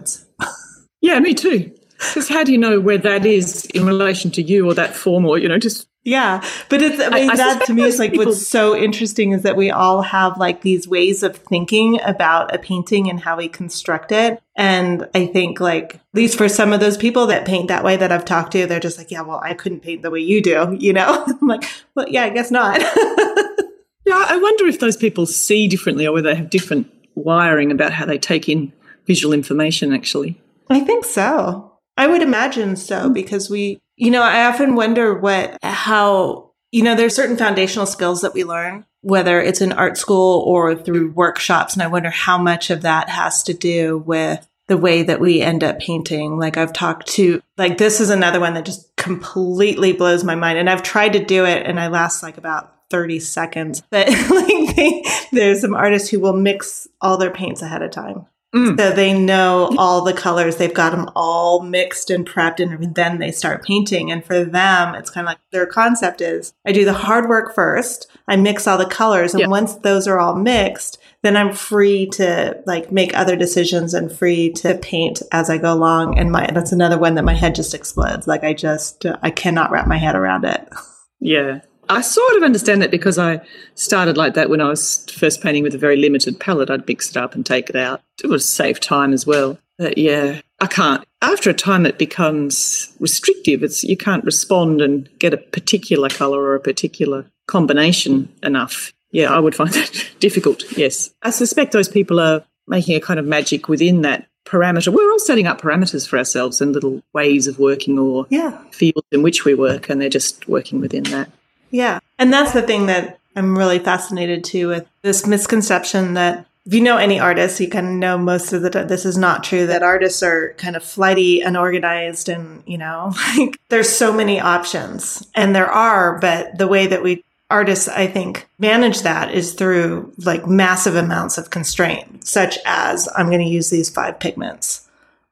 Yeah, me too. Because how do you know where that is in relation to you or that form or, you know, just yeah, but it's, I mean, I, I that to me is like people... what's so interesting is that we all have like these ways of thinking about a painting and how we construct it. And I think like, at least for some of those people that paint that way that I've talked to, they're just like, yeah, well, I couldn't paint the way you do, you know? I'm like, well, yeah, I guess not. yeah, I wonder if those people see differently or whether they have different wiring about how they take in visual information actually. I think so. I would imagine so mm. because we you know, I often wonder what, how, you know, there's certain foundational skills that we learn, whether it's in art school or through workshops. And I wonder how much of that has to do with the way that we end up painting. Like I've talked to, like, this is another one that just completely blows my mind. And I've tried to do it and I last like about 30 seconds. But like they, there's some artists who will mix all their paints ahead of time. Mm. So they know all the colors. They've got them all mixed and prepped, and then they start painting. And for them, it's kind of like their concept is I do the hard work first. I mix all the colors. And yeah. once those are all mixed, then I'm free to like make other decisions and free to paint as I go along. And my, that's another one that my head just explodes. Like I just, I cannot wrap my head around it. Yeah. I sort of understand that because I started like that when I was first painting with a very limited palette. I'd mix it up and take it out. It would save time as well. But yeah, I can't. After a time, it becomes restrictive. It's you can't respond and get a particular color or a particular combination enough. Yeah, I would find that difficult. Yes, I suspect those people are making a kind of magic within that parameter. We're all setting up parameters for ourselves and little ways of working or yeah. fields in which we work, and they're just working within that. Yeah. And that's the thing that I'm really fascinated too with this misconception that if you know any artists, you kind of know most of the time this is not true that artists are kind of flighty, unorganized, and you know, like there's so many options. And there are, but the way that we artists, I think, manage that is through like massive amounts of constraint, such as I'm going to use these five pigments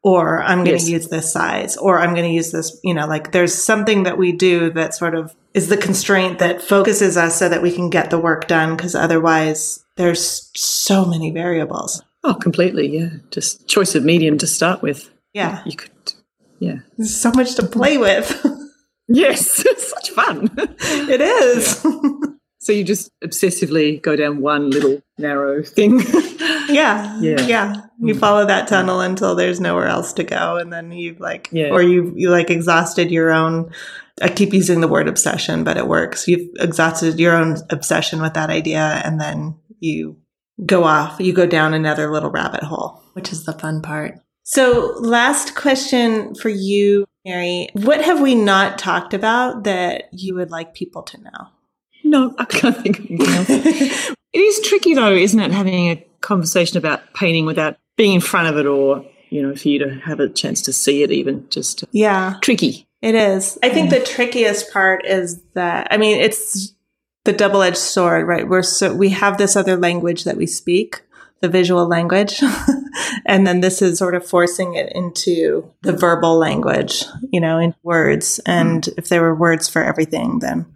or I'm going to yes. use this size, or I'm going to use this, you know, like there's something that we do that sort of is the constraint that focuses us so that we can get the work done. Cause otherwise there's so many variables. Oh, completely. Yeah. Just choice of medium to start with. Yeah. You could, yeah. There's so much to play with. yes. It's such fun. it is. Yeah. So you just obsessively go down one little narrow thing. yeah. Yeah. Yeah. You mm. follow that tunnel until there's nowhere else to go. And then you've like, yeah. or you, you like exhausted your own, I keep using the word obsession, but it works. You've exhausted your own obsession with that idea. And then you go off, you go down another little rabbit hole, which is the fun part. So last question for you, Mary. What have we not talked about that you would like people to know? No, I can't think of anything else. it is tricky though, isn't it, having a conversation about painting without being in front of it or, you know, for you to have a chance to see it even just Yeah. Tricky. It is. I think the trickiest part is that I mean, it's the double-edged sword, right? We're so we have this other language that we speak, the visual language. and then this is sort of forcing it into the verbal language, you know, in words. And mm. if there were words for everything, then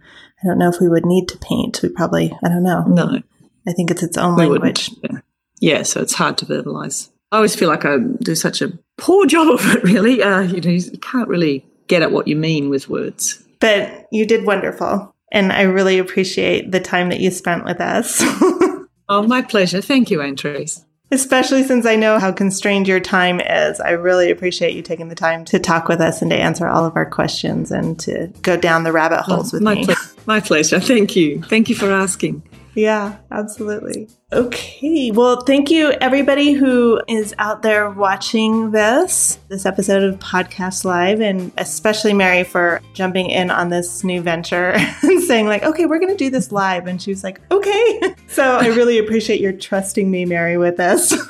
I don't know if we would need to paint. We probably, I don't know. No. I think it's its own we language. Yeah. Yeah, so it's hard to verbalize. I always feel like I do such a poor job of it, really. Uh, you know, you can't really get at what you mean with words. But you did wonderful. And I really appreciate the time that you spent with us. oh, my pleasure. Thank you, Antrese. Especially since I know how constrained your time is. I really appreciate you taking the time to talk with us and to answer all of our questions and to go down the rabbit holes oh, with my me. Ple- my pleasure. Thank you. Thank you for asking. Yeah, absolutely. Okay. Well, thank you everybody who is out there watching this, this episode of Podcast Live, and especially Mary for jumping in on this new venture and saying, like, okay, we're going to do this live. And she was like, okay. So I really appreciate your trusting me, Mary, with this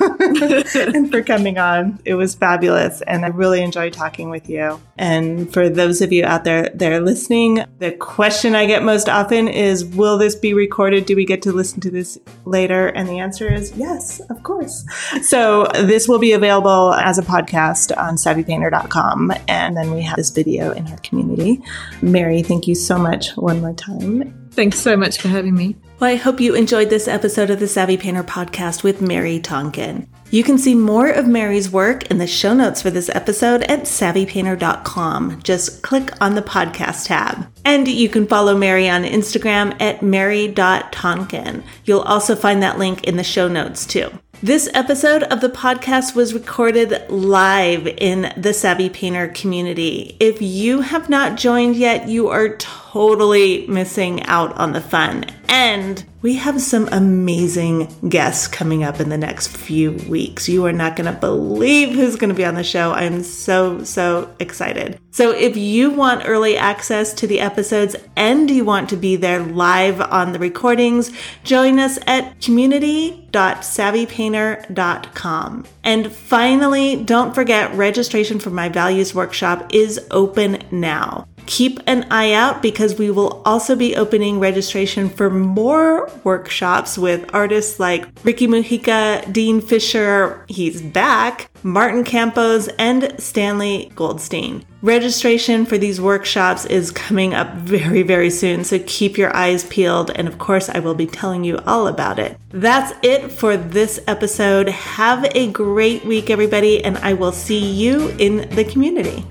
and for coming on. It was fabulous. And I really enjoyed talking with you. And for those of you out there that are listening, the question I get most often is, will this be recorded? Do we get to listen to this later? And the answer is yes, of course. So this will be available as a podcast on savvypainter.com. And then we have this video in our community. Mary, thank you so much one more time. Thanks so much for having me. Well, I hope you enjoyed this episode of the Savvy Painter podcast with Mary Tonkin. You can see more of Mary's work in the show notes for this episode at savvypainter.com. Just click on the podcast tab. And you can follow Mary on Instagram at mary.tonkin. You'll also find that link in the show notes too. This episode of the podcast was recorded live in the Savvy Painter community. If you have not joined yet, you are totally missing out on the fun. And we have some amazing guests coming up in the next few weeks. You are not going to believe who's going to be on the show. I'm so, so excited. So, if you want early access to the episodes and you want to be there live on the recordings, join us at community.savvypainter.com. And finally, don't forget registration for my values workshop is open now. Keep an eye out because we will also be opening registration for more workshops with artists like Ricky Mujica, Dean Fisher, he's back, Martin Campos, and Stanley Goldstein. Registration for these workshops is coming up very, very soon, so keep your eyes peeled. And of course, I will be telling you all about it. That's it for this episode. Have a great week, everybody, and I will see you in the community.